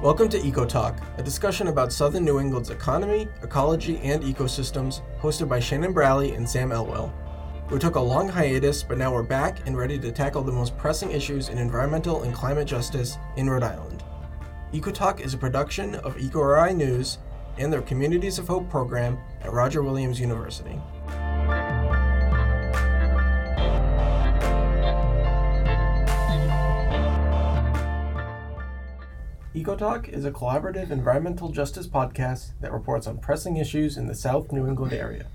Welcome to Eco Talk, a discussion about Southern New England's economy, ecology, and ecosystems, hosted by Shannon Brally and Sam Elwell. We took a long hiatus, but now we're back and ready to tackle the most pressing issues in environmental and climate justice in Rhode Island. Eco Talk is a production of EcoRI News and their Communities of Hope program at Roger Williams University. EcoTalk is a collaborative environmental justice podcast that reports on pressing issues in the South New England area.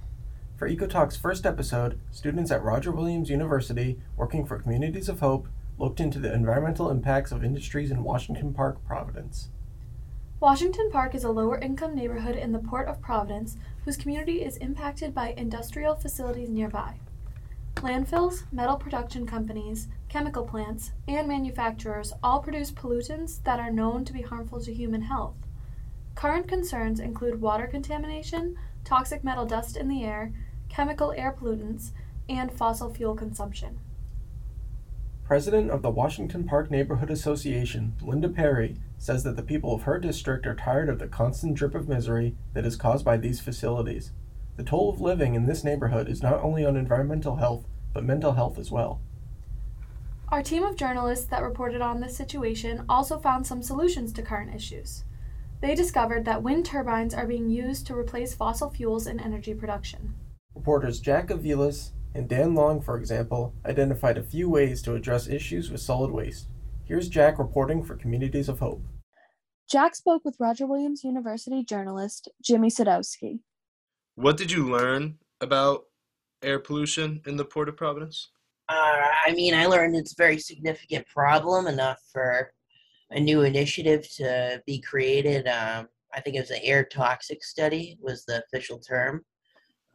For EcoTalk's first episode, students at Roger Williams University, working for Communities of Hope, looked into the environmental impacts of industries in Washington Park, Providence. Washington Park is a lower income neighborhood in the Port of Providence whose community is impacted by industrial facilities nearby. Landfills, metal production companies, chemical plants, and manufacturers all produce pollutants that are known to be harmful to human health. Current concerns include water contamination, toxic metal dust in the air, chemical air pollutants, and fossil fuel consumption. President of the Washington Park Neighborhood Association, Linda Perry, says that the people of her district are tired of the constant drip of misery that is caused by these facilities. The toll of living in this neighborhood is not only on environmental health, but mental health as well. Our team of journalists that reported on this situation also found some solutions to current issues. They discovered that wind turbines are being used to replace fossil fuels in energy production. Reporters Jack Avilas and Dan Long, for example, identified a few ways to address issues with solid waste. Here's Jack reporting for Communities of Hope. Jack spoke with Roger Williams University journalist Jimmy Sadowski. What did you learn about air pollution in the Port of Providence? Uh, I mean, I learned it's a very significant problem, enough for a new initiative to be created. Um, I think it was an air toxic study was the official term.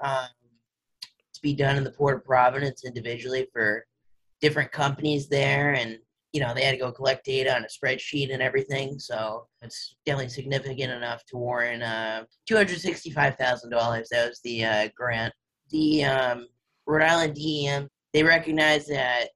Um, to be done in the Port of Providence individually for different companies there, and you know they had to go collect data on a spreadsheet and everything. So it's definitely significant enough to warrant uh, two hundred sixty-five thousand dollars. That was the uh, grant. The um, Rhode Island DEM they recognize that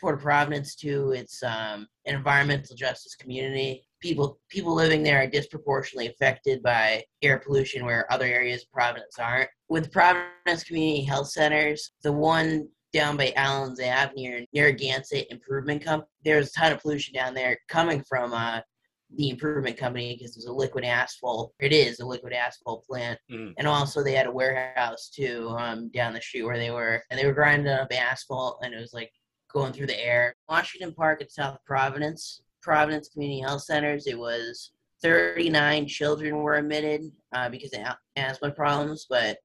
Port of Providence too. It's um, an environmental justice community. People people living there are disproportionately affected by air pollution, where other areas of Providence aren't. With Providence Community Health Centers, the one down by Allen's Ave near Narragansett Improvement Company, there's a ton of pollution down there coming from uh, the improvement company because it's a liquid asphalt. It is a liquid asphalt plant, mm. and also they had a warehouse too um, down the street where they were, and they were grinding up asphalt, and it was like going through the air. Washington Park at South Providence, Providence Community Health Centers, it was 39 children were admitted uh, because of asthma problems, but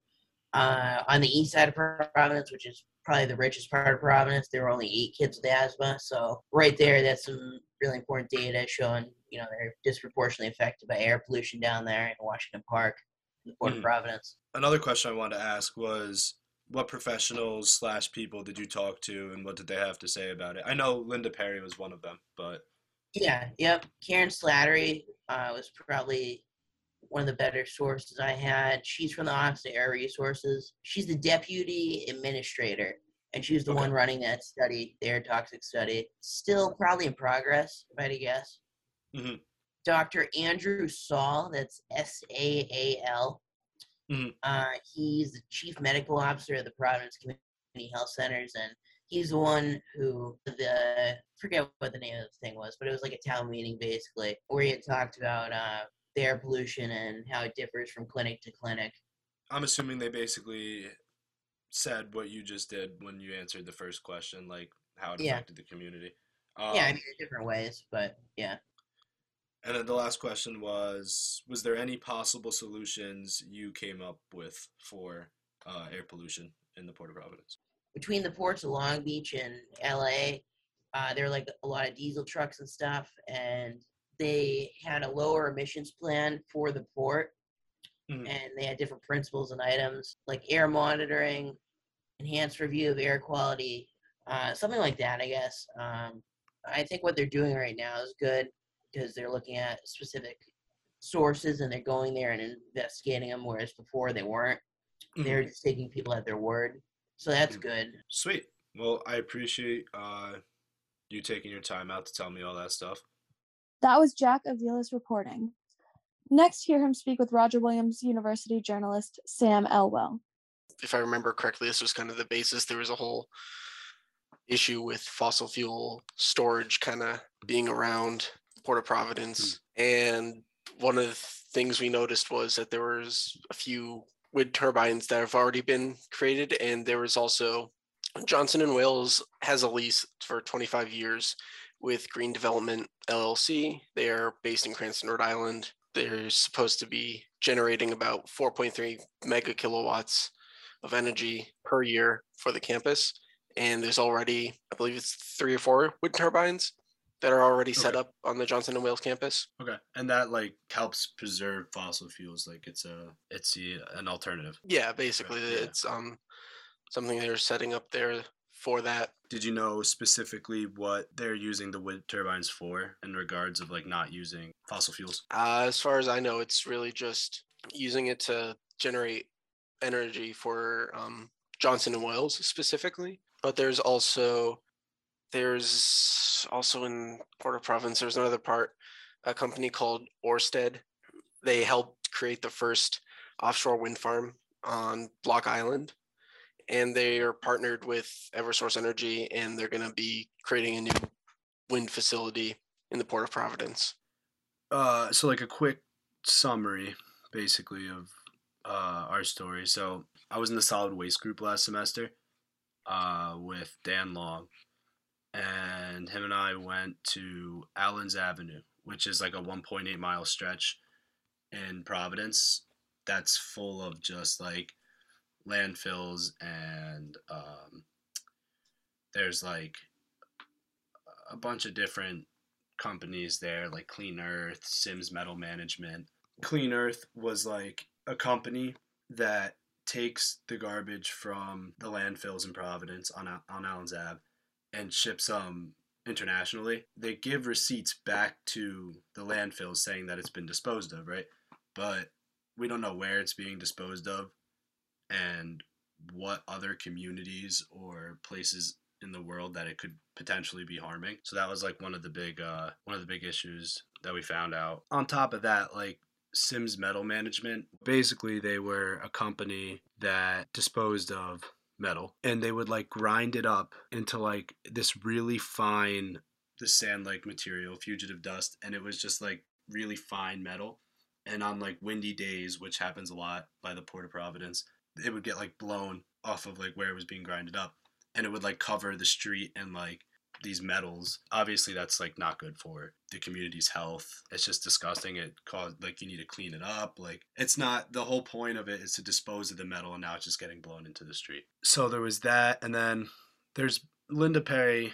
uh, on the east side of Providence, which is probably the richest part of Providence, there were only eight kids with asthma. So right there, that's some really important data showing you know they're disproportionately affected by air pollution down there in Washington Park, in the Port mm. of Providence. Another question I wanted to ask was what professionals slash people did you talk to and what did they have to say about it? I know Linda Perry was one of them, but yeah, yep. Karen Slattery uh, was probably one of the better sources I had. She's from the of Air Resources. She's the deputy administrator, and she was the okay. one running that study, the air toxic study. Still probably in progress, if I had to guess. Mm-hmm. Dr. Andrew Saal, that's S A A L. Mm-hmm. Uh, he's the chief medical officer of the Providence Community Health Centers, and he's the one who the forget what the name of the thing was, but it was like a town meeting basically where he had talked about uh, the air pollution and how it differs from clinic to clinic. I'm assuming they basically said what you just did when you answered the first question, like how it affected yeah. the community. Um, yeah, I um, mean, in different ways, but yeah. And then the last question was: Was there any possible solutions you came up with for uh, air pollution in the Port of Providence? Between the ports of Long Beach and LA, uh, there were like a lot of diesel trucks and stuff, and they had a lower emissions plan for the port, mm. and they had different principles and items like air monitoring, enhanced review of air quality, uh, something like that. I guess. Um, I think what they're doing right now is good because they're looking at specific sources and they're going there and investigating them, whereas before they weren't. Mm-hmm. They're just taking people at their word. So that's mm-hmm. good. Sweet. Well, I appreciate uh, you taking your time out to tell me all that stuff. That was Jack Avila's reporting. Next, hear him speak with Roger Williams University journalist Sam Elwell. If I remember correctly, this was kind of the basis. There was a whole issue with fossil fuel storage kind of being around Port of Providence. Hmm. And one of the things we noticed was that there was a few wind turbines that have already been created, and there was also Johnson and Wales has a lease for 25 years with Green Development LLC. They are based in Cranston, Rhode Island. They're supposed to be generating about 4.3 mega kilowatts of energy per year for the campus. And there's already, I believe it's three or four wind turbines that are already set Okay. up on the Johnson and Wales campus. Okay, and that like helps preserve fossil fuels. Like it's a it's the, an alternative. Yeah, basically, yeah. it's um something they're setting up there for that. Did you know specifically what they're using the wind turbines for in regards of like not using fossil fuels? Uh, as far as I know, it's really just using it to generate energy for um, Johnson and Wales specifically. But there's also there's also in Port-au-Prince. There's another part, a company called Orsted. They helped create the first offshore wind farm on Block Island, and they are partnered with EverSource Energy, and they're going to be creating a new wind facility in the Port of Providence. Uh, so like a quick summary, basically of uh, our story. So I was in the solid waste group last semester, uh, with Dan Long, and him and I went to Allens Avenue, which is like a 1.8 mile stretch in Providence. That's full of just like landfills and um, there's like a bunch of different companies there like Clean Earth, Sims Metal Management. Clean Earth was like a company that takes the garbage from the landfills in Providence on on Allen's Ave and ships them internationally. They give receipts back to the landfills saying that it's been disposed of, right? But we don't know where it's being disposed of and what other communities or places in the world that it could potentially be harming. So that was like one of the big uh one of the big issues that we found out. On top of that, like Sims Metal Management, basically they were a company that disposed of metal and they would like grind it up into like this really fine the sand like material, fugitive dust, and it was just like really fine metal. And on like windy days, which happens a lot by the Port of Providence, it would get like blown off of like where it was being grinded up. And it would like cover the street and like these metals. Obviously that's like not good for the community's health. It's just disgusting. It caused like you need to clean it up. Like it's not the whole point of it is to dispose of the metal and now it's just getting blown into the street. So there was that and then there's linda perry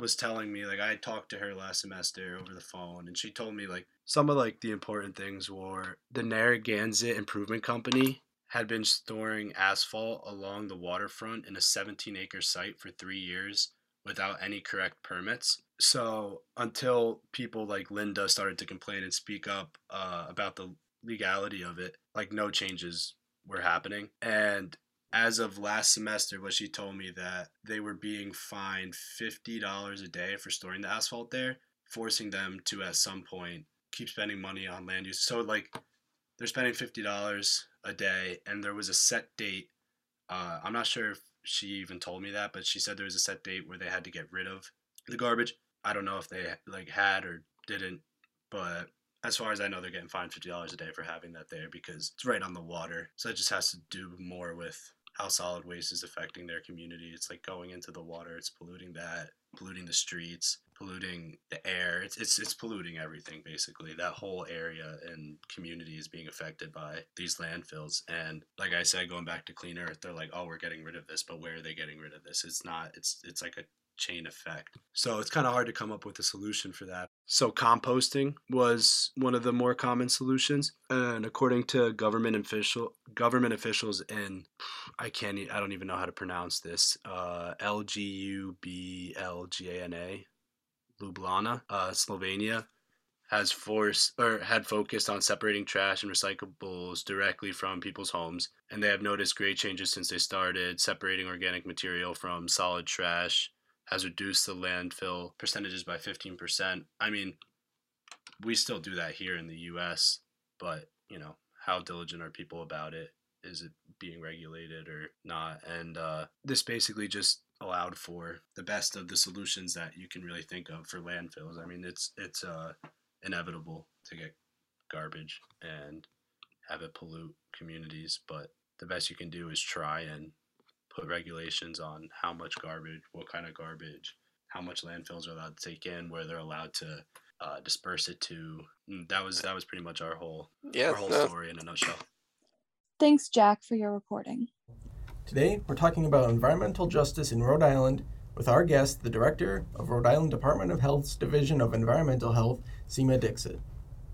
was telling me like i talked to her last semester over the phone and she told me like some of like the important things were the narragansett improvement company had been storing asphalt along the waterfront in a 17 acre site for three years without any correct permits. So until people like Linda started to complain and speak up uh, about the legality of it, like no changes were happening. And as of last semester, what she told me that they were being fined $50 a day for storing the asphalt there, forcing them to at some point keep spending money on land use. So like they're spending fifty dollars a day, and there was a set date. Uh, I'm not sure if she even told me that, but she said there was a set date where they had to get rid of the garbage. I don't know if they like had or didn't, but as far as I know, they're getting fined fifty dollars a day for having that there because it's right on the water. So it just has to do more with how solid waste is affecting their community. It's like going into the water, it's polluting that, polluting the streets, polluting the air. It's it's it's polluting everything basically. That whole area and community is being affected by these landfills. And like I said, going back to Clean Earth, they're like, oh, we're getting rid of this, but where are they getting rid of this? It's not. It's it's like a chain effect. So it's kind of hard to come up with a solution for that. So composting was one of the more common solutions, and according to government official government officials in I can't I don't even know how to pronounce this uh, L G U B L G A N A Ljubljana, uh, Slovenia has forced or had focused on separating trash and recyclables directly from people's homes and they have noticed great changes since they started separating organic material from solid trash has reduced the landfill percentages by 15%. I mean, we still do that here in the U.S., but you know, how diligent are people about it? Is it being regulated or not? And uh, this basically just allowed for the best of the solutions that you can really think of for landfills. I mean, it's it's uh, inevitable to get garbage and have it pollute communities, but the best you can do is try and put regulations on how much garbage, what kind of garbage, how much landfills are allowed to take in, where they're allowed to uh, disperse it to. Mm, that was that was pretty much our whole Yeah, our whole no. story in a nutshell. Thanks, Jack, for your reporting. Today, we're talking about environmental justice in Rhode Island with our guest, the director of Rhode Island Department of Health's Division of Environmental Health, Seema Dixit.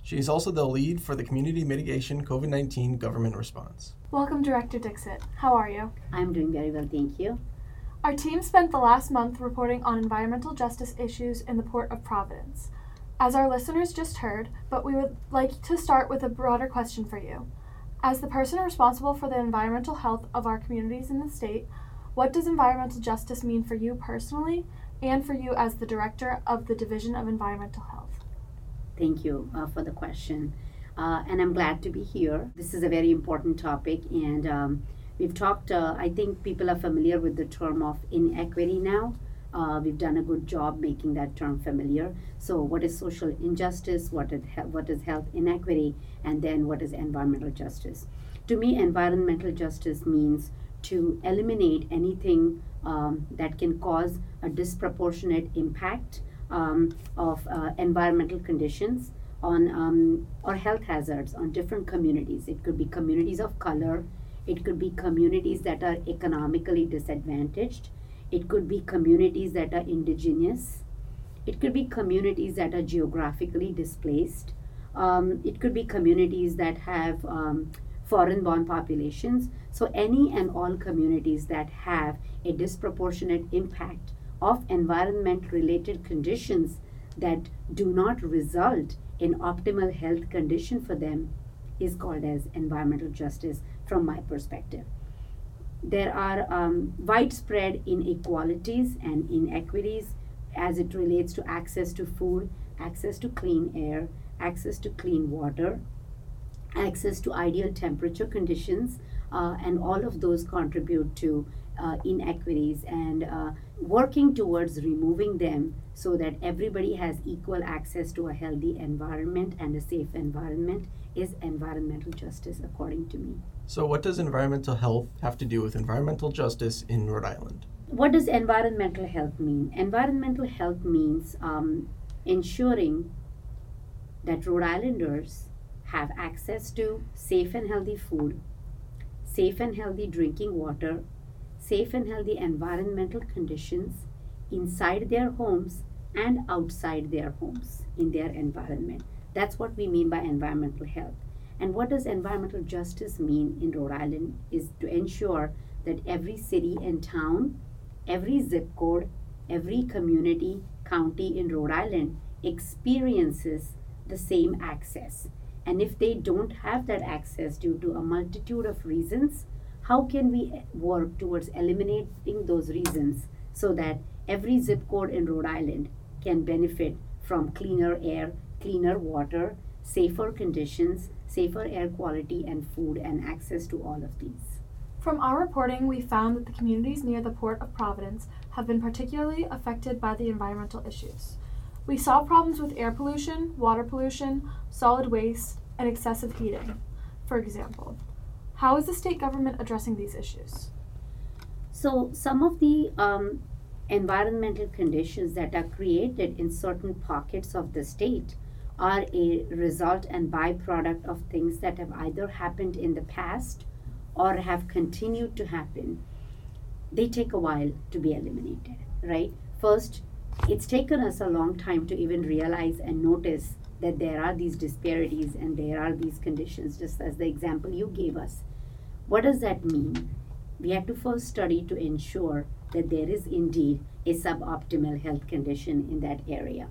She is also the lead for the Community Mitigation COVID 19 government response. Welcome, Director Dixit. How are you? I'm doing very well, thank you. Our team spent the last month reporting on environmental justice issues in the Port of Providence. As our listeners just heard, but we would like to start with a broader question for you. As the person responsible for the environmental health of our communities in the state, what does environmental justice mean for you personally and for you as the director of the Division of Environmental Health? Thank you uh, for the question. Uh, and I'm glad to be here. This is a very important topic, and um, we've talked, uh, I think people are familiar with the term of inequity now. Uh, we've done a good job making that term familiar. So, what is social injustice? What is, he- what is health inequity? And then, what is environmental justice? To me, environmental justice means to eliminate anything um, that can cause a disproportionate impact um, of uh, environmental conditions on um, or health hazards on different communities. It could be communities of color, it could be communities that are economically disadvantaged, it could be communities that are indigenous, it could be communities that are geographically displaced, um, it could be communities that have um, foreign born populations. So, any and all communities that have a disproportionate impact of environment related conditions that do not result in optimal health condition for them is called as environmental justice from my perspective there are um, widespread inequalities and inequities as it relates to access to food access to clean air access to clean water access to ideal temperature conditions uh, and all of those contribute to uh, inequities and uh, working towards removing them so that everybody has equal access to a healthy environment and a safe environment is environmental justice according to me So, what does environmental health have to do with environmental justice in Rhode Island? what does environmental health mean? Environmental health means um, ensuring that rhode islanders have access to safe and healthy food safe and healthy drinking water safe and healthy environmental conditions inside their homes and outside their homes in their environment. That's what we mean by environmental health and what does environmental justice mean in rhode island is to ensure that every city and town every zip code, every community, county in Rhode Island experiences the same access. And if they don't have that access due to a multitude of reasons, how can we work towards eliminating those reasons so that every zip code in Rhode Island can benefit from cleaner air, cleaner water, safer conditions, safer air quality, and food, and access to all of these? From our reporting, we found that the communities near the Port of Providence have been particularly affected by the environmental issues. We saw problems with air pollution, water pollution, solid waste, and excessive heating, for example. How is the state government addressing these issues? So, some of the um, environmental conditions that are created in certain pockets of the state are a result and byproduct of things that have either happened in the past or have continued to happen. They take a while to be eliminated, right? First, it's taken us a long time to even realize and notice that there are these disparities and there are these conditions, just as the example you gave us. What does that mean? We have to first study to ensure that there is indeed a suboptimal health condition in that area.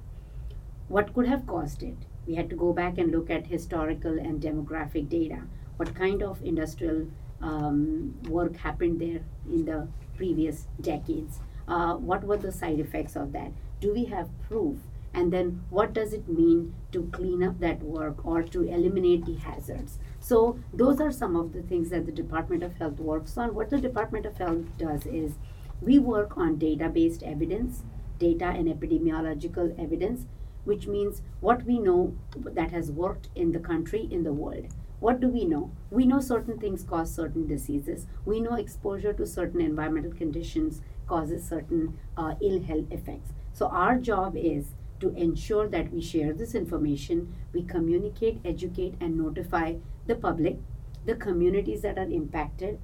What could have caused it? We had to go back and look at historical and demographic data. What kind of industrial um, work happened there in the previous decades? Uh, what were the side effects of that? Do we have proof and then what does it mean to clean up that work or to eliminate the hazards so those are some of the things that the department of health works on what the department of health does is we work on data based evidence data and epidemiological evidence which means what we know that has worked in the country in the world what do we know? We know certain things cause certain diseases. We know exposure to certain environmental conditions causes certain uh, ill health effects. So, our job is to ensure that we share this information, we communicate, educate, and notify the public, the communities that are impacted,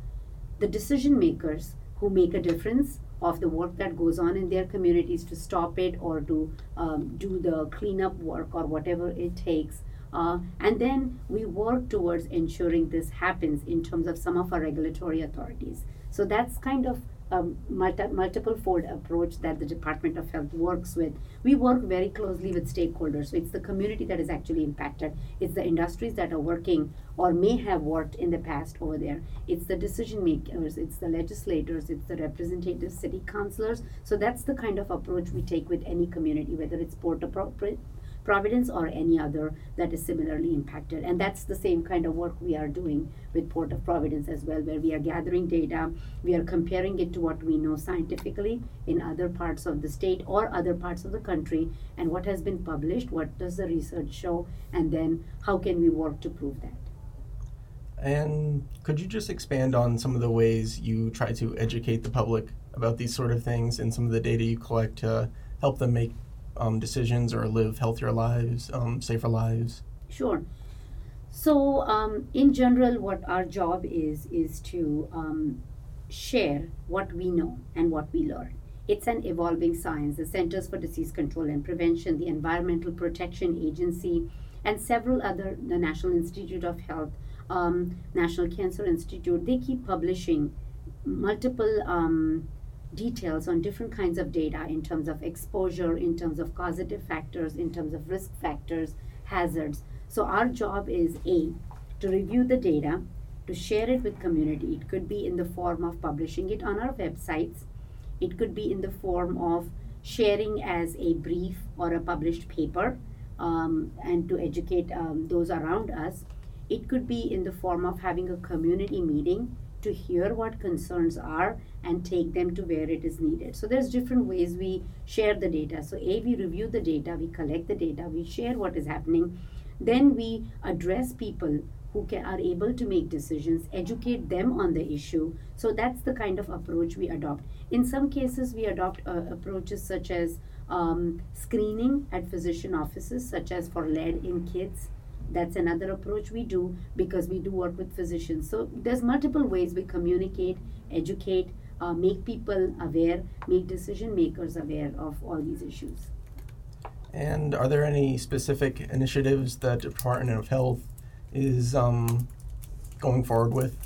the decision makers who make a difference of the work that goes on in their communities to stop it or to um, do the cleanup work or whatever it takes uh, and then we work towards ensuring this happens in terms of some of our regulatory authorities. So that's kind of a multi- multiple fold approach that the Department of Health works with. We work very closely with stakeholders. So it's the community that is actually impacted. It's the industries that are working or may have worked in the past over there. It's the decision makers, it's the legislators, it's the representative city councilors. So that's the kind of approach we take with any community, whether it's port appropriate Providence or any other that is similarly impacted. And that's the same kind of work we are doing with Port of Providence as well, where we are gathering data, we are comparing it to what we know scientifically in other parts of the state or other parts of the country, and what has been published, what does the research show, and then how can we work to prove that. And could you just expand on some of the ways you try to educate the public about these sort of things and some of the data you collect to help them make um, decisions or live healthier lives, um, safer lives? Sure. So, um, in general, what our job is is to um, share what we know and what we learn. It's an evolving science. The Centers for Disease Control and Prevention, the Environmental Protection Agency, and several other, the National Institute of Health, um, National Cancer Institute, they keep publishing multiple um, details on different kinds of data in terms of exposure, in terms of causative factors, in terms of risk factors, hazards. So our job is A, to review the data, to share it with community. It could be in the form of publishing it on our websites. It could be in the form of sharing as a brief or a published paper um, and to educate um, those around us. It could be in the form of having a community meeting to hear what concerns are and take them to where it is needed. So there's different ways we share the data. So A, we review the data, we collect the data, we share what is happening. Then we address people who can, are able to make decisions, educate them on the issue. So that's the kind of approach we adopt. In some cases, we adopt uh, approaches such as um, screening at physician offices, such as for lead in kids that's another approach we do because we do work with physicians. So there's multiple ways we communicate educate uh, make people aware make decision makers aware of all these issues. And are there any specific initiatives that the department of health is um, going forward with?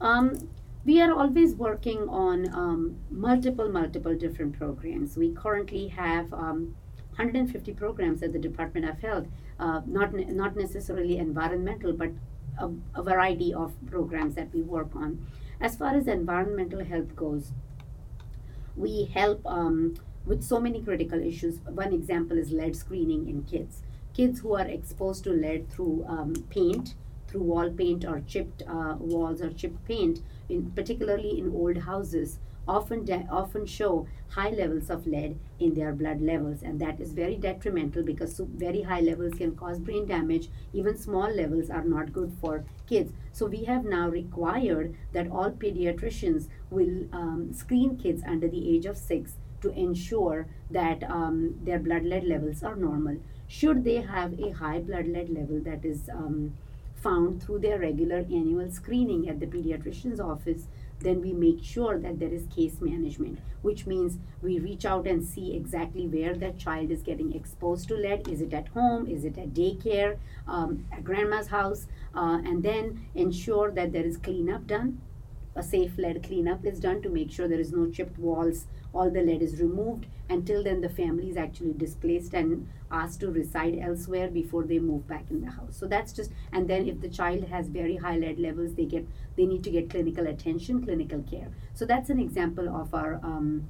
Um, we are always working on um, multiple multiple different programs. We currently have 150 um, programs at the department of health uh, not ne- not necessarily environmental, but a, a variety of programs that we work on. As far as environmental health goes, we help um, with so many critical issues. One example is lead screening in kids. Kids who are exposed to lead through um, paint, through wall paint or chipped uh, walls or chipped paint, in, particularly in old houses, often de- often show high levels of lead in their blood levels and that is very detrimental because very high levels can cause brain damage. Even small levels are not good for kids. So we have now required that all pediatricians will um, screen kids under the age of 6 to ensure that um, their blood lead levels are normal. Should they have a high blood lead level that is um, found through their regular annual screening at the pediatrician's office then we make sure that there is case management, which means we reach out and see exactly where that child is getting exposed to lead. Is it at home? Is it at daycare, um, at grandma's house? Uh, and then ensure that there is cleanup done. A safe lead cleanup is done to make sure there is no chipped walls, all the lead is removed. Until then, the family is actually displaced and asked to reside elsewhere before they move back in the house. So that's just, and then if the child has very high lead levels, they get they need to get clinical attention, clinical care. So that's an example of our um,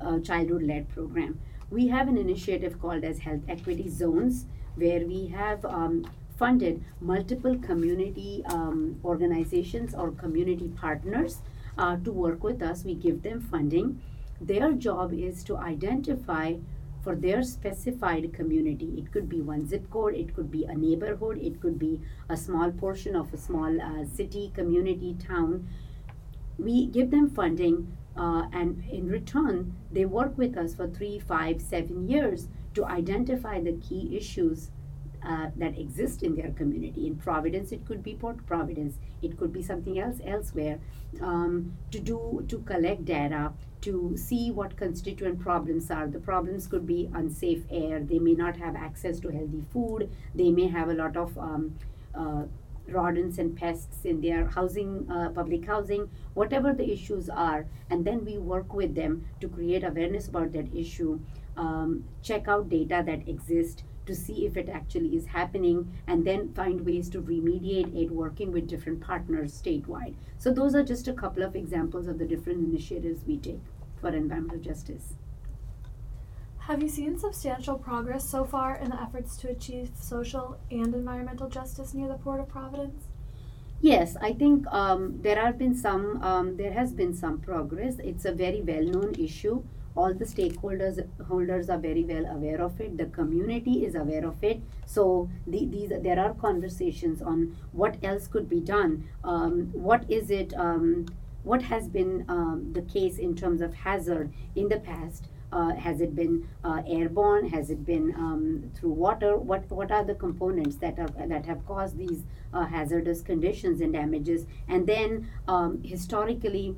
uh, childhood lead program. we have an initiative called as Health Equity Zones, where we have um, funded multiple community um, organizations or community partners uh, to work with us. We give them funding. Their job is to identify for their specified community. It could be one zip code, it could be a neighborhood, it could be a small portion of a small uh, city, community, town. We give them funding, uh, and in return, they work with us for three, five, seven years to identify the key issues uh, that exist in their community. In Providence, it could be Port Providence. It could be something else elsewhere. Um, to do to collect data to see what constituent problems are. The problems could be unsafe air. They may not have access to healthy food. They may have a lot of um, uh, rodents and pests in their housing, uh, public housing, whatever the issues are, and then we work with them to create awareness about that issue, um, check out data that exist, to see if it actually is happening and then find ways to remediate it working with different partners statewide. So, those are just a couple of examples of the different initiatives we take for environmental justice. Have you seen substantial progress so far in the efforts to achieve social and environmental justice near the Port of Providence? Yes, I think um, there have been some. Um, there has been some progress. It's a very well-known issue all the stakeholders holders are very well aware of it the community is aware of it so the, these there are conversations on what else could be done um, what is it um, what has been um, the case in terms of hazard in the past uh, has it been uh, airborne? Has it been um, through water? What what are the components that are that have caused these uh, hazardous conditions and damages? And then um, historically,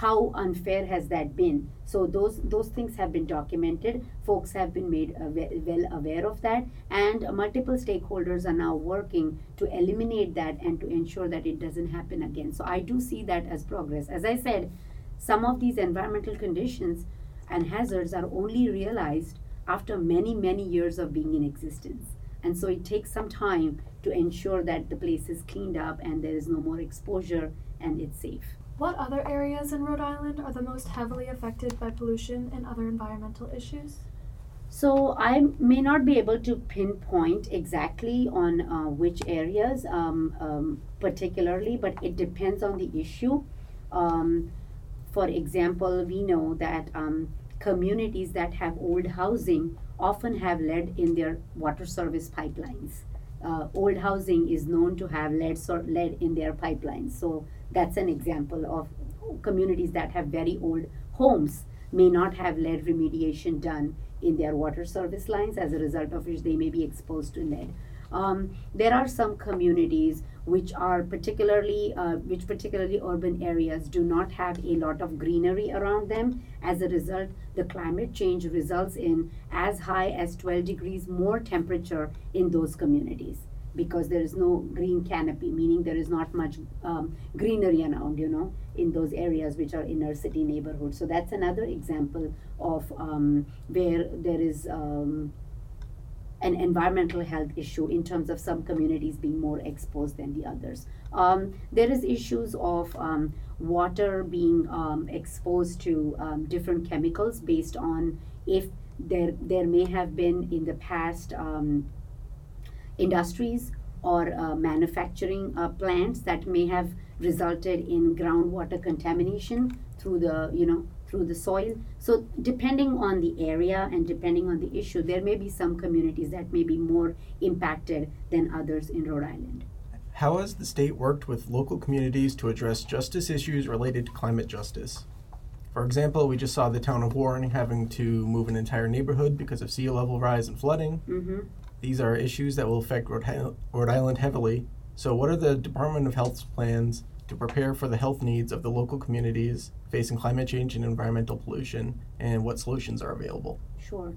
how unfair has that been? So those those things have been documented. Folks have been made well aware of that. And multiple stakeholders are now working to eliminate that and to ensure that it doesn't happen again. So i do see that as progress. As i said some of these environmental conditions and hazards are only realized after many many years of being in existence. And so it takes some time to ensure that the place is cleaned up and there is no more exposure and it's safe what other areas in Rhode Island are the most heavily affected by pollution and other environmental issues? So I may not be able to pinpoint exactly on uh, which areas um, um, particularly, but it depends on the issue. Um, for example, we know that um, communities that have old housing often have lead in their water service pipelines. Uh, old housing is known to have lead, so lead in their pipelines. So that's an example of communities that have very old homes may not have lead remediation done in their water service lines, as a result of which they may be exposed to lead. Um, there are some communities which are particularly, uh, which particularly urban areas do not have a lot of greenery around them. As a result, the climate change results in as high as 12 degrees more temperature in those communities because there is no green canopy, meaning there is not much um, greenery around, you know, in those areas which are inner city neighborhoods. So that's another example of um, where there is um, an environmental health issue in terms of some communities being more exposed than the others. Um, there is issues of um, water being um, exposed to different chemicals based on if there there may have been in the past industries or uh, manufacturing uh, plants that may have resulted in groundwater contamination through the you know through the soil so depending on the area and depending on the issue there may be some communities that may be more impacted than others in rhode island how has the state worked with local communities to address justice issues related to climate justice for example, we just saw the town of Warren having to move an entire neighborhood because of sea level rise and flooding. Mm-hmm. These are issues that will affect Rhode, Island heavily. So, what are the Department of Health's plans to prepare for the health needs of the local communities facing climate change and environmental pollution, and what solutions are available? Sure.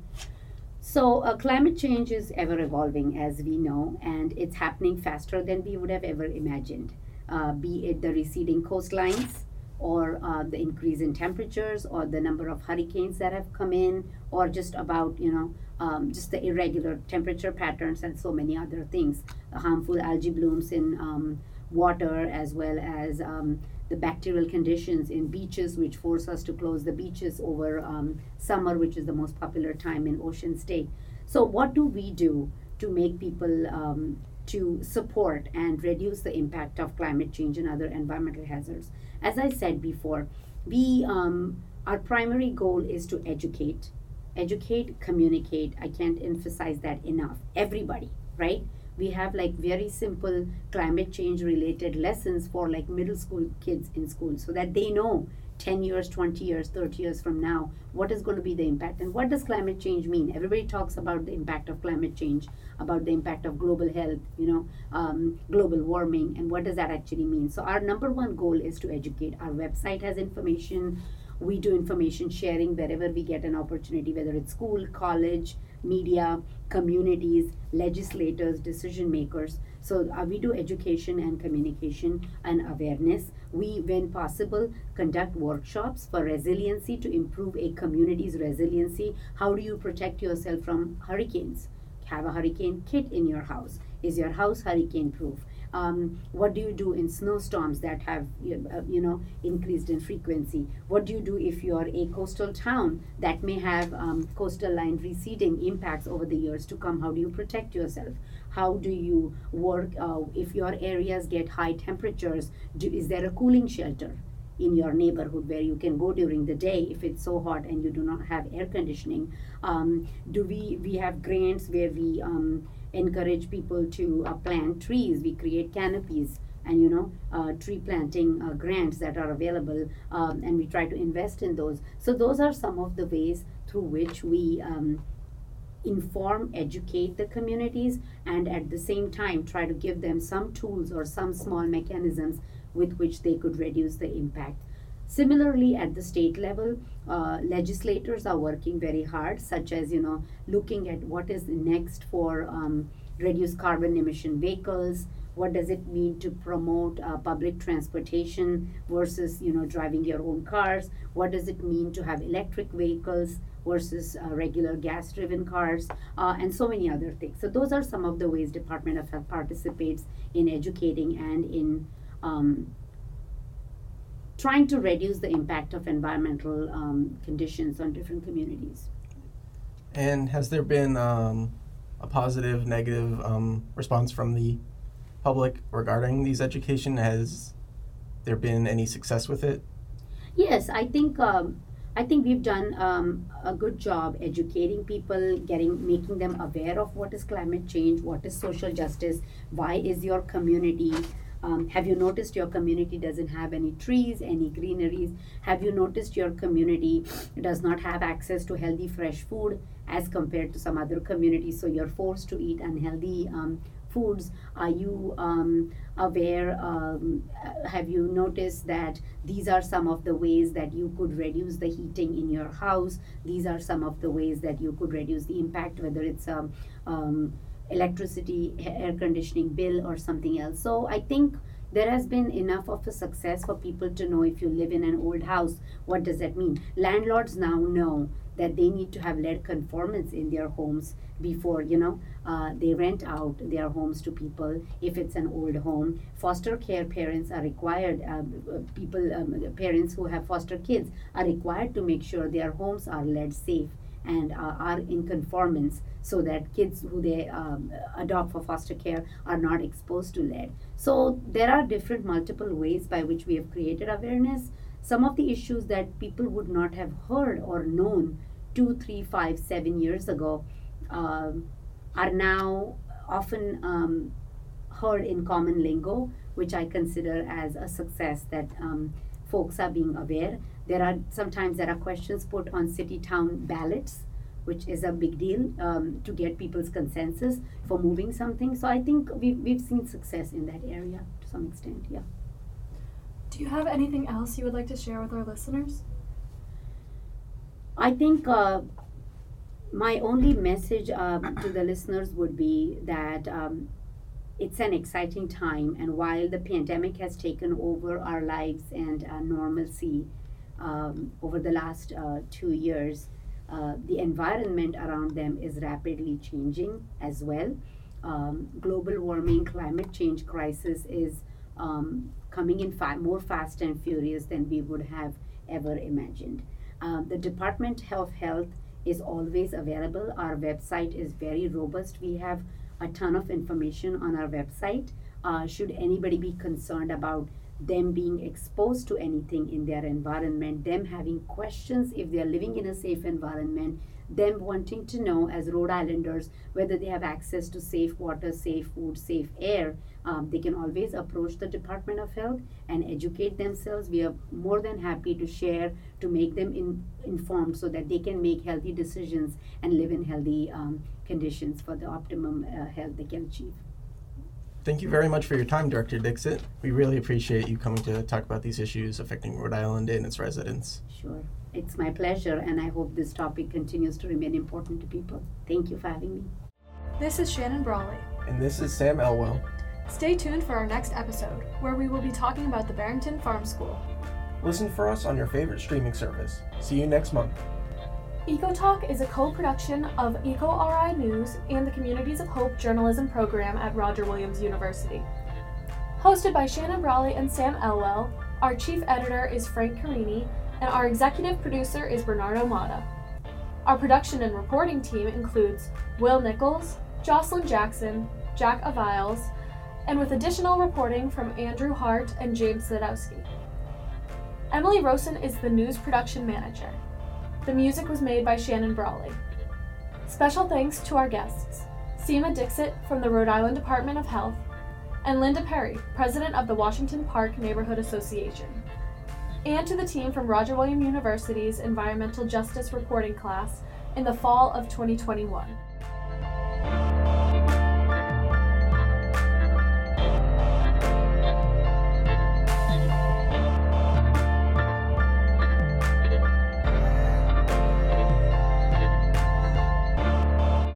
So, uh, climate change is ever evolving, as we know, and it's happening faster than we would have ever imagined. Uh, be it the receding coastlines, or uh, the increase in temperatures, or the number of hurricanes that have come in, or just about, you know, um, just the irregular temperature patterns and so many other things. harmful algae blooms in um, water as well as um, the bacterial conditions in beaches, which force us to close the beaches over um, summer, which is the most popular time in ocean state. So, what do we do to make people um, to support and reduce the impact of climate change and other environmental hazards? As I said before, we um, our primary goal is to educate, educate, communicate. I can't emphasize that enough. Everybody, right? we have like very simple climate change related lessons for like middle school kids in school so that they know 10 years 20 years 30 years from now what is going to be the impact and what does climate change mean everybody talks about the impact of climate change about the impact of global health you know um, global warming and what does that actually mean so our number one goal is to educate our website has information we do information sharing wherever we get an opportunity whether it's school college media, communities, legislators, decision makers. So uh, we do education and communication and awareness. We, when possible, conduct workshops for resiliency to improve a community's resiliency. How do you protect yourself from hurricanes? Have a hurricane kit in your house. Is your house hurricane proof? Um, what do you do in snowstorms that have uh, you know increased in frequency? What do you do if you are a coastal town that may have um, coastal line receding impacts over the years to come? How do you protect yourself? How do you work uh, if your areas get high temperatures do, is there a cooling shelter in your neighborhood where you can go during the day if it's so hot and you do not have air conditioning? Um, do we we have grants where we um, encourage people to uh, plant trees. We create canopies and you know uh, tree planting uh, grants that are available, um, and we try to invest in those. So those are some of the ways through which we. Um, inform, educate the communities, and at the same time try to give them some tools or some small mechanisms with which they could reduce the impact. Similarly, at the state level, uh, legislators are working very hard, such as you know looking at what is next for um, reduced carbon emission vehicles. What does it mean to promote uh, public transportation versus you know driving your own cars? What does it mean to have electric vehicles versus uh, regular gas-driven cars, uh, and so many other things. So those are some of the ways Department of Health participates in educating and in um, trying to reduce the impact of environmental um, conditions on different communities. And has there been um, a positive, negative um, response from the public regarding these education? Has there been any success with it? Yes, I think um, I think we've done um, a good job educating people, getting making them aware of what is climate change, what is social justice, why is your community um, have you noticed your community doesn't have any trees, any greeneries? Have you noticed your community does not have access to healthy fresh food as compared to some other communities? So you're forced to eat unhealthy um, foods. Are you um, aware? Um, have you noticed that these are some of the ways that you could reduce the heating in your house? These are some of the ways that you could reduce the impact, whether it's um, um, electricity, air conditioning bill, or something else. So I think there has been enough of a success for people to know if you live in an old house, what does that mean? Landlords now know that they need to have lead conformance in their homes before you know uh, they rent out their homes to people if it's an old home foster care parents are required uh, people um, parents who have foster kids are required to make sure their homes are lead safe and are in conformance so that kids who they um, adopt for foster care are not exposed to lead. So there are different multiple ways by which we have created awareness. Some of the issues that people would not have heard or known two, three, five, seven years ago um, are now often um, heard in common lingo, which I consider as a success that um, folks are being aware. There are sometimes there are questions put on city town ballots, which is a big deal um, to get people's consensus for moving something. So I think we've we've seen success in that area to some extent. Yeah. Do you have anything else you would like to share with our listeners? I think uh, my only message um, to the listeners would be that um, it's an exciting time, and while the pandemic has taken over our lives and uh, normalcy um, over the last uh, two years, uh, the environment around them is rapidly changing as well. Um, global warming, climate change crisis is um, coming in fa- more fast and furious than we would have ever imagined. Um, the Department of Health is always available. Our website is very robust. We have a ton of information on our website. Uh, should anybody be concerned about them being exposed to anything in their environment, them having questions if they are living in a safe environment, them wanting to know as Rhode Islanders whether they have access to safe water, safe food, safe air, um, they can always approach the Department of Health and educate themselves. We are more than happy to share to make them in, informed so that they can make healthy decisions and live in healthy um, conditions for the optimum uh, health they can achieve. Thank you very much for your time, Director Dixit. We really appreciate you coming to talk about these issues affecting Rhode Island and its residents. Sure. It's my pleasure, and I hope this topic continues to remain important to people. Thank you for having me. This is Shannon Brawley. And this is Sam Elwell. Stay tuned for our next episode, where we will be talking about the Barrington Farm School. Listen for us on your favorite streaming service. See you next month. EcoTalk is a co-production of EcoRI News and the Communities of Hope journalism program at Roger Williams University. Hosted by Shannon Brawley and Sam Elwell, our chief editor is Frank Carini, and our executive producer is Bernardo Mata. Our production and reporting team includes Will Nichols, Jocelyn Jackson, Jack Aviles, and with additional reporting from Andrew Hart and James Sadowski. Emily Rosen is the news production manager. The music was made by Shannon Brawley. Special thanks to our guests Seema Dixit from the Rhode Island Department of Health and Linda Perry, president of the Washington Park Neighborhood Association, and to the team from Roger William University's Environmental Justice Reporting class in the fall of 2021.